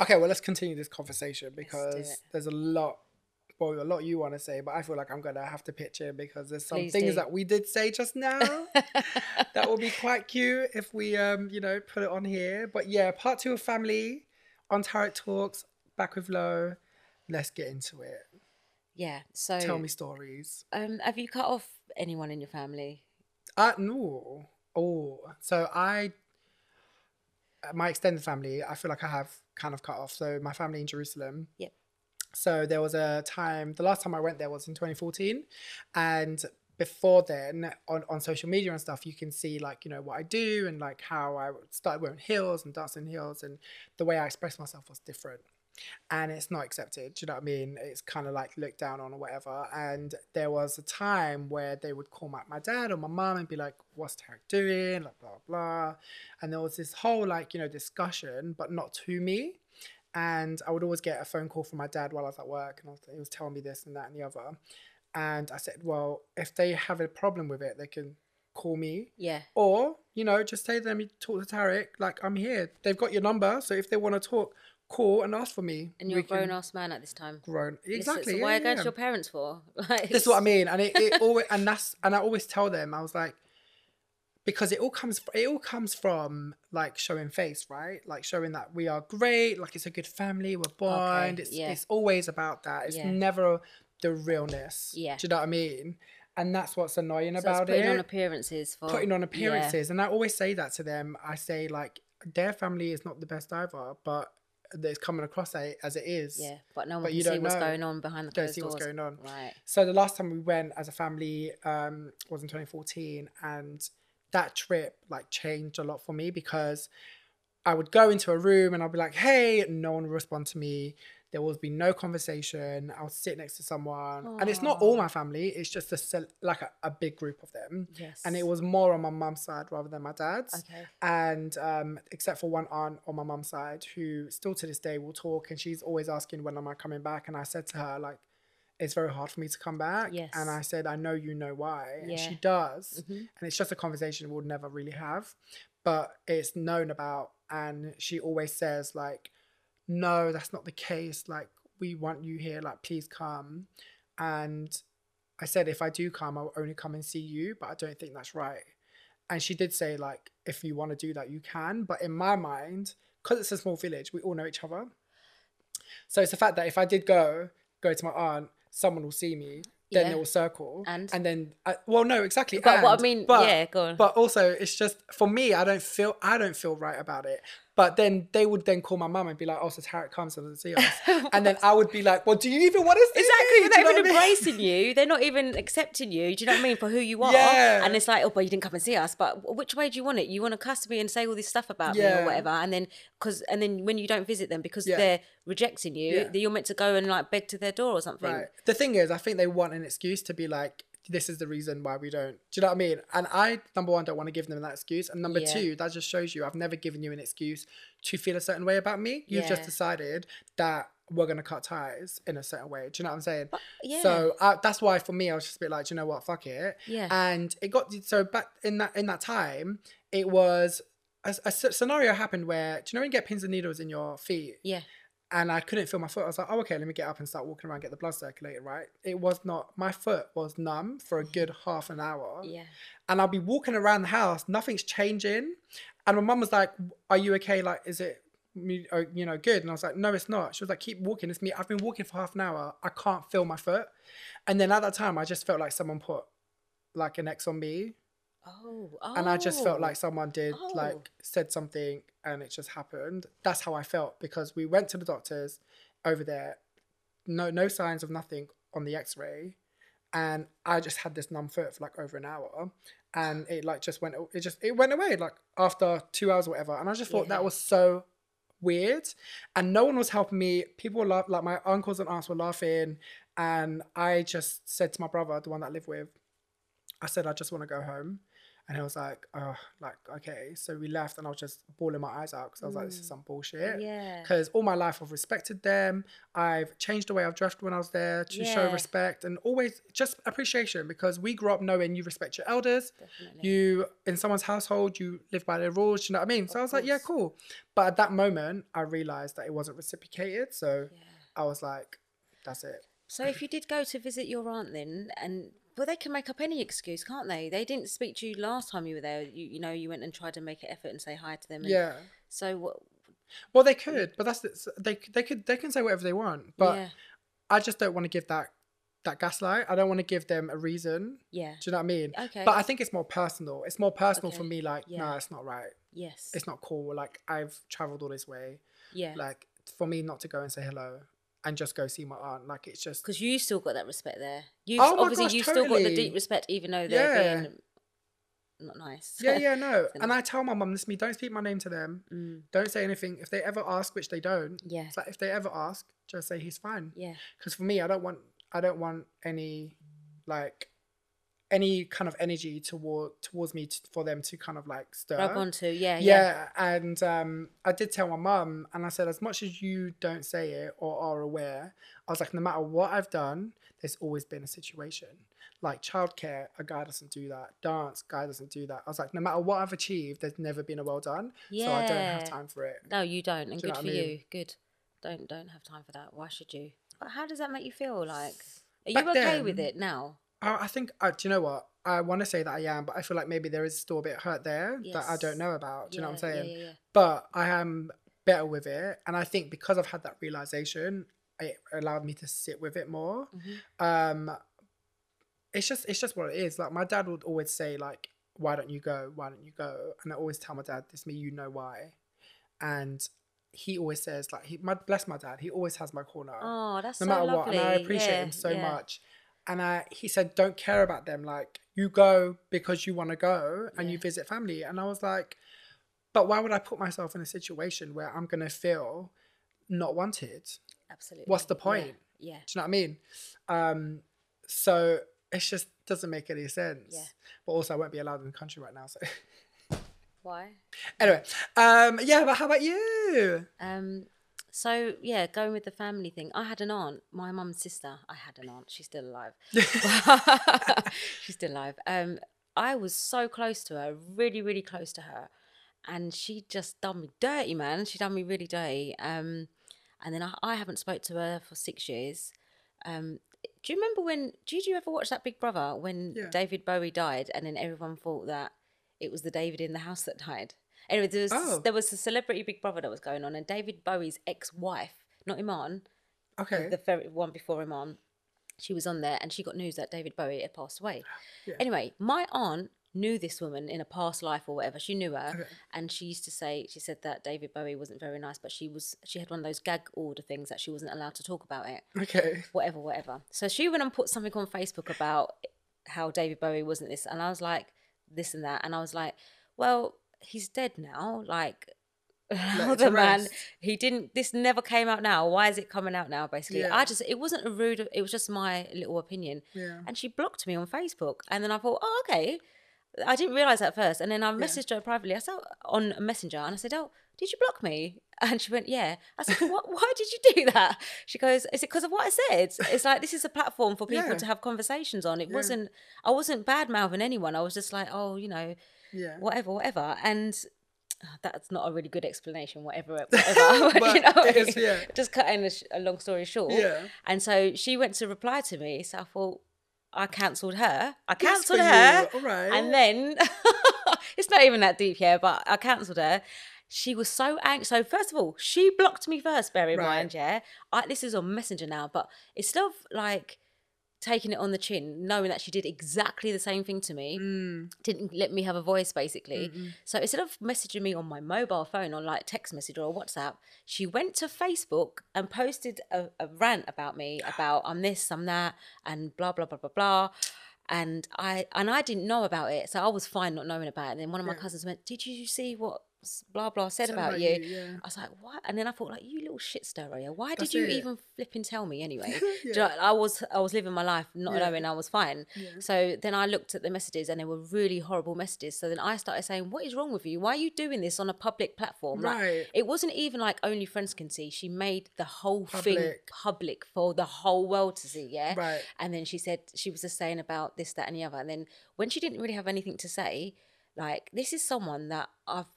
Okay, well, let's continue this conversation because there's a lot, well, a lot you want to say, but I feel like I'm gonna have to pitch in because there's some Please things do. that we did say just now that will be quite cute if we, um, you know, put it on here. But yeah, part two of family on Tarek Talks, back with Lo. Let's get into it. yeah. So Tell me stories. Um, have you cut off anyone in your family? Uh, no. Oh, so I, my extended family, I feel like I have kind of cut off. So my family in Jerusalem. Yep. So there was a time, the last time I went there was in 2014. And before then, on, on social media and stuff, you can see like, you know, what I do and like how I started wearing heels and dancing heels. And the way I expressed myself was different. And it's not accepted. Do you know what I mean? It's kind of like looked down on or whatever. And there was a time where they would call my, my dad or my mom and be like, what's Tarek doing? Like, blah, blah. And there was this whole like, you know, discussion, but not to me. And I would always get a phone call from my dad while I was at work, and was, he was telling me this and that and the other. And I said, well, if they have a problem with it, they can call me, Yeah. or you know, just say to them, you talk to Tarek, like I'm here. They've got your number, so if they want to talk, call and ask for me. And you're We a grown ass man at this time. Grown, exactly. So yeah, why yeah, are you going yeah. to your parents for? Like, This is what I mean, and it, it always and that's and I always tell them I was like, because it all comes it all comes from like showing face, right? Like showing that we are great, like it's a good family, we're bond. it's yeah. it's always about that. It's Yeah. never the realness. Yeah. do you know what I mean? And that's what's annoying So it's about putting it. on appearances for putting on yeah. appearances, and I always say that to them. I say like their family is not the best either, but it's coming across as it is. Yeah, but no one But can you see what's know. going on behind the Don't see what's going on. Right. So the last time we went as a family um, was in 2014, and that trip like changed a lot for me because I would go into a room and I'd be like, "Hey," no one would respond to me. There will be no conversation. I'll sit next to someone, and it's not all my family. It's just a like a, a big group of them, Yes. and it was more on my mum's side rather than my dad's Okay. and um, except for one aunt on my mum's side who still to this day will talk and she's always asking when am i coming back and i said to her like it's very hard for me to come back Yes. and i said i know you know why and she Yeah. does Mhm. and it's just a conversation we'll never really have but it's known about and she always says like no that's not the case. Like we want you here. Like please come. And i said if i do come i'll only come and see you but i don't think that's right. And she did say like if you want to do that you can. But in my mind because it's a small village we all know each other. So it's the fact that if i did go go to my aunt someone will see me then Yeah. they will circle. And? and then I, well no exactly. But what I mean- but- yeah, go on. but also it's just for me i don't feel i don't feel right about it but then they would then call my mum and be like oh so Tarek comes and see us and then i would be like well do you even want to see Exactly, me? they're not even what I mean? embracing you. They're not even accepting you. Do you know what I mean? For who you are. Yeah. And it's like, oh, but you didn't come and see us. But which way do you want it? You want to cuss me and say all this stuff about me Yeah. or whatever, and then because and then when you don't visit them because Yeah. they're rejecting you, Yeah. you're meant to go and like beg to their door or something. Right. The thing is, I think they want an excuse to be like, this is the reason why we don't. Do you know what I mean? And I, number one, don't want to give them that excuse. And number Yeah. two, that just shows you I've never given you an excuse to feel a certain way about me. You've just decided that we're going to cut ties in a certain way. Do you know what I'm saying? yeah. So uh, that's why for me, I was just a bit like, "Do you know what, fuck it. Yeah. And it got, so back in that, in that time, it was, a scenario happened where, do you know when you get pins and needles in your feet? Yeah. And I couldn't feel my foot. I was like, oh, okay, let me get up and start walking around, get the blood circulating, right? It was not, my foot was numb for a good half an hour. Yeah. And I'll be walking around the house, nothing's changing. And my mum was like, are you okay? Like, is it, uh, you know, good? And I was like, no, it's not. She was like, keep walking. It's me. I've been walking for half an hour. I can't feel my foot. And then at that time, I just felt like someone put like an X on me. Oh. oh. And I just felt oh, like someone did Oh. like said something and it just happened. That's how I felt because we went to the doctors over there, no no signs of nothing on the X-ray, and I just had this numb foot for like over an hour, and it like just went it just it went away like after two hours or whatever, and I just thought Yeah. that was so weird, and no one was helping me. People were laugh like my uncles and aunts were laughing, and I just said to my brother, the one that I live with, I said I just want to go home. And I was like, oh, like, okay. So we left and I was just bawling my eyes out because I was like, this is some bullshit. Mm. Yeah. Because all my life I've respected them. I've changed the way I've dressed when I was there to show respect and always just appreciation because we grew up knowing you respect your elders. Definitely. You, in someone's household, you live by their rules. You know what I mean? So I was like, yeah, cool. But at that moment, I realized that it wasn't reciprocated. So Yeah. I was like, that's it. So if you did go to visit your aunt then, and well, they can make up any excuse, can't they? They didn't speak to you last time you were there. You you know you went and tried to make an effort and say hi to them. And Yeah. So what? Well, they could, but that's the- they. They could. They can say whatever they want, but yeah. I just don't want to give that that gaslight. I don't want to give them a reason. Yeah. Do you know what I mean? Okay. But I think it's more personal. It's more personal for me. Like, Yeah. no, it's not right. yes. It's not cool. Like, I've traveled all this way. yeah. Like, for me not to go and say hello and just go see my aunt. Like, it's just. Because you still got that respect there. You Oh obviously gosh, you still got the deep respect, even though they're Yeah. being not nice. Yeah, yeah, no. And I tell my mum, this me, don't speak my name to them. Mm, Don't say anything. If they ever ask, which they don't, yeah. it's like if they ever ask, just say he's fine. Yeah. because for me i don't want i don't want any like any kind of energy toward towards me t for them to kind of like stir Rub onto. Yeah. Yeah. yeah and um i did tell my mum and i said as much as you don't say it or are aware i was like no matter what i've done there's always been a situation like childcare a guy doesn't do that dance guy doesn't do that i was like no matter what i've achieved there's never been a well done yeah. so i don't have time for it No, you don't, and Do good for I mean? you. Good. Don't don't have time for that. Why should you? But how does that make you feel? Like, are Back you okay with it now? I, I think, uh, do you know what? I want to say that I am, but I feel like maybe there is still a bit hurt there that I don't know about. Do you know what I'm Yeah, yeah, saying? Yeah, yeah. But I am better with it. And I think because I've had that realization, it allowed me to sit with it more. Mhm. Um, it's just, it's just what it is. Like my dad would always say, like, why don't you go? Why don't you go? And I always tell my dad, this me, you know why. And he always says, like, he, my, bless my dad, he always has my corner Oh, that's no so matter lovely. what. And I appreciate Yeah, him so yeah. much. And I, he said, don't care about them. Like, you go because you want to go and you visit family. And I was like, but why would I put myself in a situation where I'm going to feel not wanted? Absolutely. What's the Yeah, point? Yeah. Do you know what I mean? Um, so it just doesn't make any sense. Yeah. But also, I won't be allowed in the country right now. So Why? anyway, um, yeah. But how about you? Um. So yeah, going with the family thing. I had an aunt, my mum's sister. I had an aunt. She's still alive. She's still alive. Um, I was so close to her, really, really close to her, and she just done me dirty, man. She done me really dirty. Um, and then I, I haven't spoke to her for six years. Um, do you remember when? Did you ever watch that Big Brother when Yeah. David Bowie died, and then everyone thought that it was the David in the house that died? Anyway, there was Oh. there was a celebrity Big Brother that was going on, and David Bowie's ex-wife, not Iman, Okay. the very one before Iman, she was on there, and she got news that David Bowie had passed away. Yeah. Anyway, my aunt knew this woman in a past life or whatever. She knew her, Okay. and she used to say she said that David Bowie wasn't very nice, but she was she had one of those gag order things that she wasn't allowed to talk about it okay. whatever, whatever. So she went and put something on Facebook about how David Bowie wasn't this, and I was like, this and that, and I was like, well, he's dead now. Like, the man. rest. He didn't. This never came out now. Why is it coming out now? Basically, Yeah. I just it wasn't a rude. It was just my little opinion, Yeah. and she blocked me on Facebook, and then I thought, oh, okay. I didn't realize that first, and then I messaged her privately. I said on Messenger, and I said, "Oh, did you block me?" And she went, "Yeah." I said, "What? Why did you do that?" She goes, "Is it because of what I said?" It's like this is a platform for people Yeah. to have conversations on. It Yeah. wasn't. I wasn't bad mouthing anyone. I was just like, "Oh, you know, Yeah. whatever, whatever." And that's not a really good explanation. Whatever, whatever. But you know, it is, yeah. just cutting a, sh- a long story short. Yeah. And so she went to reply to me. So I thought I cancelled her. I cancelled for her. you. All right. And then it's not even that deep here, but I cancelled her. She was so angry. So first of all, she blocked me first. Bear in Right. mind, yeah. I, this is on Messenger now, but it's still like taking it on the chin, knowing that she did exactly the same thing to me. Mm. Didn't let me have a voice, basically. Mm-mm. So instead of messaging me on my mobile phone on like text message or WhatsApp, she went to Facebook and posted a, a rant about me about I'm this, I'm that, and blah blah blah blah blah. And I and I didn't know about it, so I was fine not knowing about it. And then one of my Yeah. cousins went, "Did you see what blah blah said about, about you. you, yeah. I was like, what? And then I thought, like, you little shit stirrer. yeah, Why That's did you it. even flipping tell me anyway? Do you know, I was I was living my life not Yeah. knowing I was fine. Yeah. So then I looked at the messages and they were really horrible messages. So then I started saying, what is wrong with you? Why are you doing this on a public platform? Like, Right. it wasn't even like only friends can see. She made the whole thing Public. public for the whole world to see. Yeah. Right. And then she said she was just saying about this, that, and the other. And then when she didn't really have anything to say, like this is someone that I've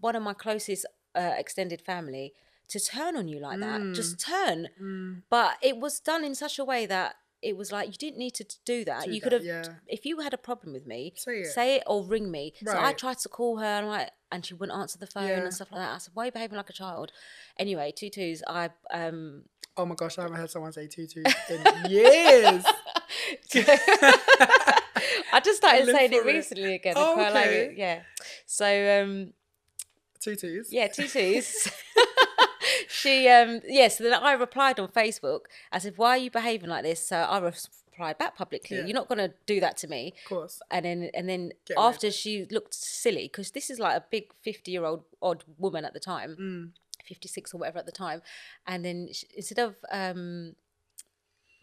one of my closest uh, extended family to turn on you like that, Mm. just turn. But it was done in such a way that it was like you didn't need to do that. Do you could have, yeah. if you had a problem with me, Say it. or ring me. So I tried to call her and like, and she wouldn't answer the phone Yeah. and stuff like that. I said, "Why are you behaving like a child?" Anyway, two twos. I um Oh my gosh, I haven't heard someone say tutu in years. I just started saying it it. recently again. Oh, like okay. Yeah. So um Tutus. yeah, tutus. she um yeah, so then I replied on Facebook. I said, Why are you behaving like this? So I replied back publicly. Yeah. You're not gonna do that to me. Of course. And then and then Get rid. after she looked silly, because this is like a big fifty year old odd woman at the time. Mm. 56 or whatever at the time and then she, instead of um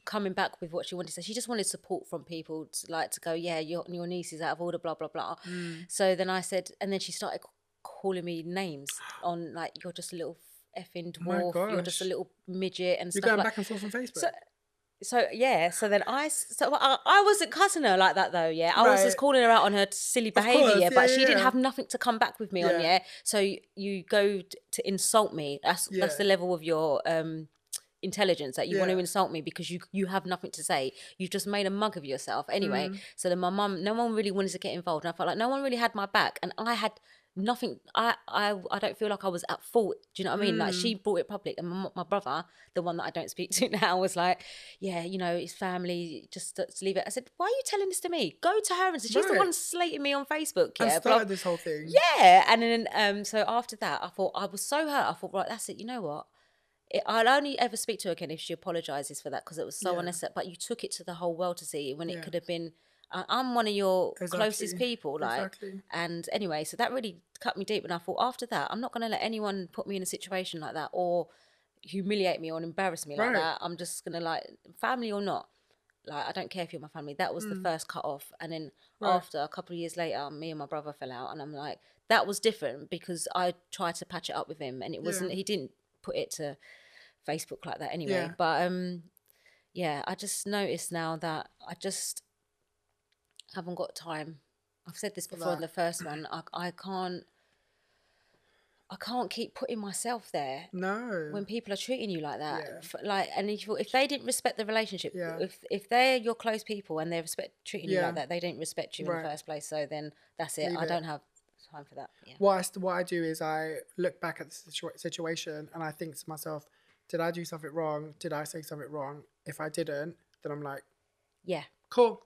coming back with what she wanted to say she just wanted support from people to, like to go yeah your, your niece is out of order blah blah blah Mm. so then i said and then she started calling me names on like you're just a little effing Oh dwarf you're just a little midget and You're stuff going like back and forth on Facebook. so so yeah so then i so i, I wasn't cussing her like that though yeah i was just calling her out on her silly behavior course, yeah, yeah, but she yeah, didn't yeah. have nothing to come back with me on Yeah. yeah so y- you go t- to insult me that's that's Yeah. the level of your um intelligence that you want to Yeah. insult me because you you have nothing to say you've just made a mug of yourself anyway Mm. so then my mum no one really wanted to get involved and i felt like no one really had my back and i had nothing i i i don't feel like i was at fault do you know what i mean like Mm. she brought it public and my, my brother the one that i don't speak to now was like yeah you know his family just let's leave it i said why are you telling this to me go to her and say she's the one slating me on facebook yeah blah, started this whole thing. yeah, and then um, so after that, I thought I was so hurt. I thought, right, that's it. You know what? It, I'll only ever speak to her again if she apologizes for that because it was so Yeah. unnecessary. But you took it to the whole world to see when it Yeah. could have been. I'm one of your closest people, like, Exactly. and anyway, so that really cut me deep. And I thought, after that, I'm not going to let anyone put me in a situation like that or humiliate me or embarrass me like Right. that. I'm just gonna like, family or not, like, I don't care if you're my family. That was the first cut off, and then Mm. Right. after a couple of years later, me and my brother fell out, and I'm like, that was different because I tried to patch it up with him, and it wasn't. Yeah. He didn't put it to Facebook like that anyway. Yeah. But um, yeah, I just noticed now that I just haven't got time. I've said this For before in the first one. I I can't. I can't keep putting myself there No. when people are treating you like that Yeah. Like and if, if they didn't respect the relationship Yeah. if if they're your close people and they respect treating you like that they didn't respect you in the first place so then that's it Leave i it. don't have time for that yeah what I, what I do is I look back at the situa- situation and I think to myself, did I do something wrong? Did I say something wrong? If I didn't, then I'm like, yeah cool,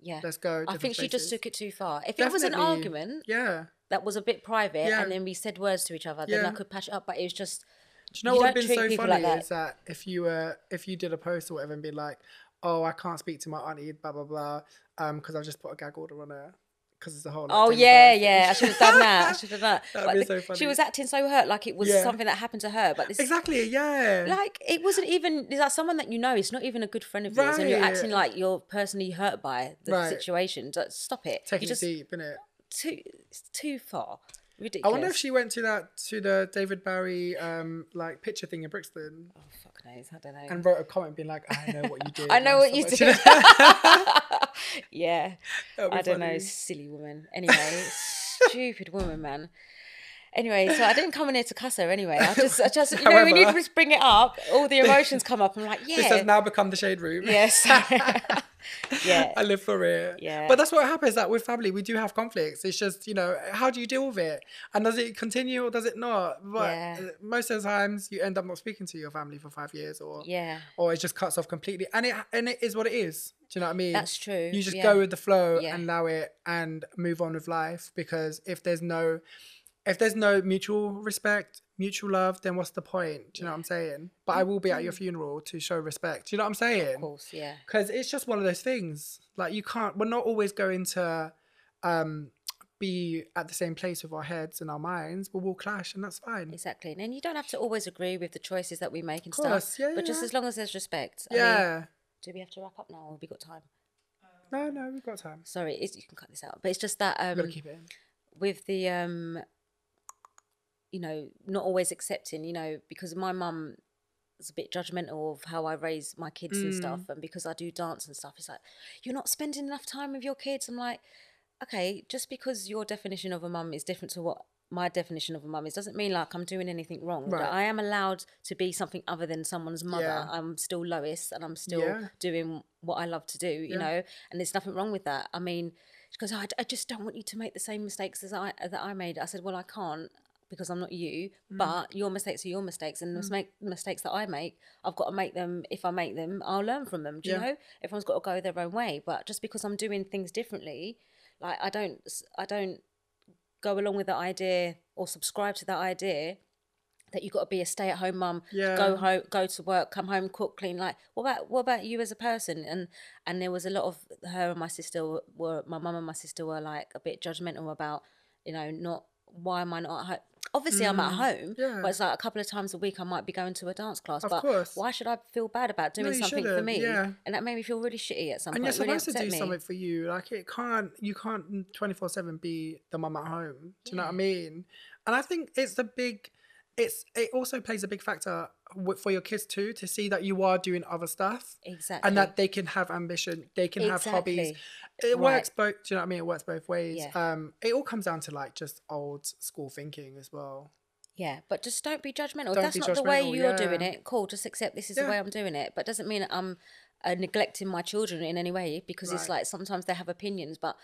yeah let's go. i think she just took it too far if it was an argument Yeah. that was a bit private Yeah. and then we said words to each other then i could patch it up but it was just Do you know You what would have been so funny like that. is that if you were if you did a post or whatever and be like, oh, I can't speak to my auntie, blah blah blah, um, because I've just put a gag order on her because it's the whole. Like, Oh yeah, yeah. I should have done that. I should have done that. That'd But be the- so She was acting so hurt, like it was Yeah. something that happened to her. But this, exactly, yeah. like it wasn't even is that someone that you know it's not even a good friend of yours and you're acting like you're personally hurt by the Right. situation stop it Taking just it deep, innit? too it's too far Ridiculous. I wonder if she went to that to the David Bowie um like picture thing in Brixton oh fuck knows i don't know and wrote a comment being like, I know what you did. i know what you did like yeah i don't know silly woman anyway stupid woman man Anyway, so I didn't come in here to cuss her anyway. I just, I just, you know, when you just bring it up, all the emotions come up. I'm like, yeah, This has now become the shade room. yes, yeah, I live for it. Yeah. But that's what happens. That with family, we do have conflicts. It's just you know, how do you deal with it? And does it continue or does it not? But Yeah. uh, most of the times, you end up not speaking to your family for five years, or yeah. or it just cuts off completely. And it and it is what it is. Do you know what I mean? That's true, You just yeah. go with the flow Yeah. and allow it and move on with life. Because if there's no, if there's no mutual respect, mutual love, then what's the point? Do you know what I'm saying? But I will be at your funeral to show respect. Do you know what I'm saying? Of course, yeah. because it's just one of those things like you can't we're not always going to um be at the same place with our heads and our minds, but we'll clash, and that's fine. Exactly. And you don't have to always agree with the choices that we make and course, stuff. yeah, but just as long as there's respect. I mean, Yeah. Do we have to wrap up now or have we got time? no, no, we've got time. Sorry, it's, you can cut this out. But it's just that um, keep it in. with the um you know not always accepting you know because my mum is a bit judgmental of how I raise my kids and stuff Mm. and because I do dance and stuff it's like you're not spending enough time with your kids I'm like okay just because your definition of a mum is different to what my definition of a mum is doesn't mean like I'm doing anything wrong Right. I am allowed to be something other than someone's mother Yeah. I'm still Lois and I'm still Yeah. doing what I love to do you Yeah. know and there's nothing wrong with that I mean she goes, I, I just don't want you to make the same mistakes as I that I made. I said, well, I can't because I'm not you, Mm. but your mistakes are your mistakes, and the misma- mistakes that I make, I've got to make them. If I make them, I'll learn from them. Do you know? Everyone's got to go their own way, but just because I'm doing things differently, like I don't, I don't go along with the idea or subscribe to that idea that you've got to be a stay-at-home mum Yeah. go home go to work come home cook clean like what about what about you as a person and and there was a lot of her and my sister were, were my mum and my sister were like a bit judgmental about you know not why am i not home obviously i'm at home Mm, yeah. but it's like a couple of times a week i might be going to a dance class Of but cour why should i feel bad about doing you something for shouldn't, me yeah. and that made me feel really shitty at some And you're point really supposed to do me. something for you. Like it can't, you can't twenty four seven be the mum at home. Do you know what I mean? And I think it's the big. It's it also plays a big factor for your kids too to see that you are doing other stuff exactly and that they can have ambition, they can have hobbies. It Right. works both. Do you know what I mean? It works both ways. Yeah. Um, it all comes down to like just old school thinking as well. Yeah, but just don't be judgmental. Don't that's be not the way you're doing it, cool. Just accept this is Yeah. the way I'm doing it. But doesn't mean I'm uh, neglecting my children in any way because it's like sometimes they have opinions, but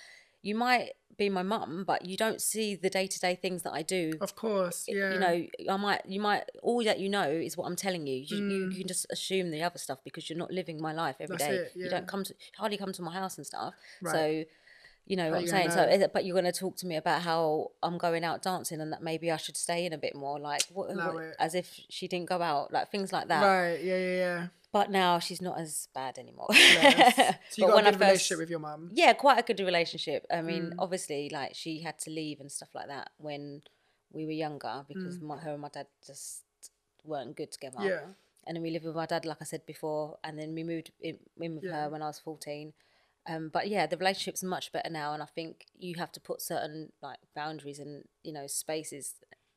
you might be my mum, but you don't see the day to day things that I do. Of course, yeah. You know, I might, you might, all that you know is what I'm telling you. You, you, you can just assume the other stuff because you're not living my life every Mm. That's day. it, You don't come to, hardly come to my house and stuff. Right. So, you know How what I'm saying. So, know? is it- but you're going to talk to me about how I'm going out dancing and that maybe I should stay in a bit more, like what, what- as if she didn't go out, like things like that. right, yeah, yeah, yeah. But now she's not as bad anymore. Yes. So you got a good first- relationship with your mum. yeah, quite a good relationship. I mean, Mm. obviously, like she had to leave and stuff like that when we were younger because my, her and my dad just weren't good together. Mm. Yeah. And then we lived with my dad, like I said before, and then we moved in, in with Yeah. her when I was fourteen. Um, but yeah, the relationship's much better now, and I think you have to put certain like boundaries and you know spaces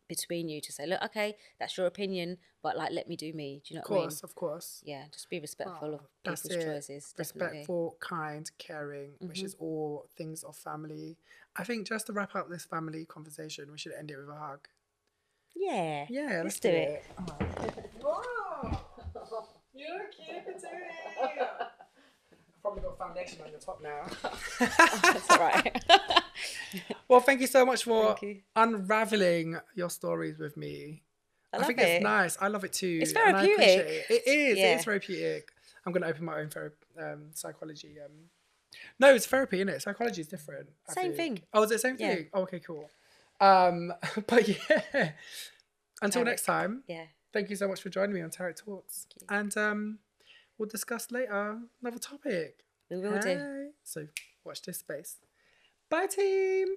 between you to say, look, okay, that's your opinion, but like let me do me. Do you know Of what I mean? course, of course. Yeah, just be respectful Oh, of people's it. choices. Definitely. Mm-hmm. Respectful, kind, caring, which is all things of family. I think just to wrap up this family conversation, we should end it with a hug. Yeah. Yeah, let's, let's do it. Wow. You're cute too. Probably got foundation on your top now. That's all right. well, thank you so much for you. unraveling your stories with me. I I, think it. it's nice. I love it too. It's and I appreciate therapeutic. It. it is. Yeah. is therapeutic. I'm going to open my own thera- um, psychology. Um, no, it's therapy, isn't it? Psychology is different. I Same think. thing. Oh, is it the same Yeah. thing? Oh, okay, cool. Um, but yeah. Until Tarek. next time, yeah. thank you so much for joining me on Tarek Talks. And um, we'll discuss later another topic. We will do. So watch this space. Bye, team.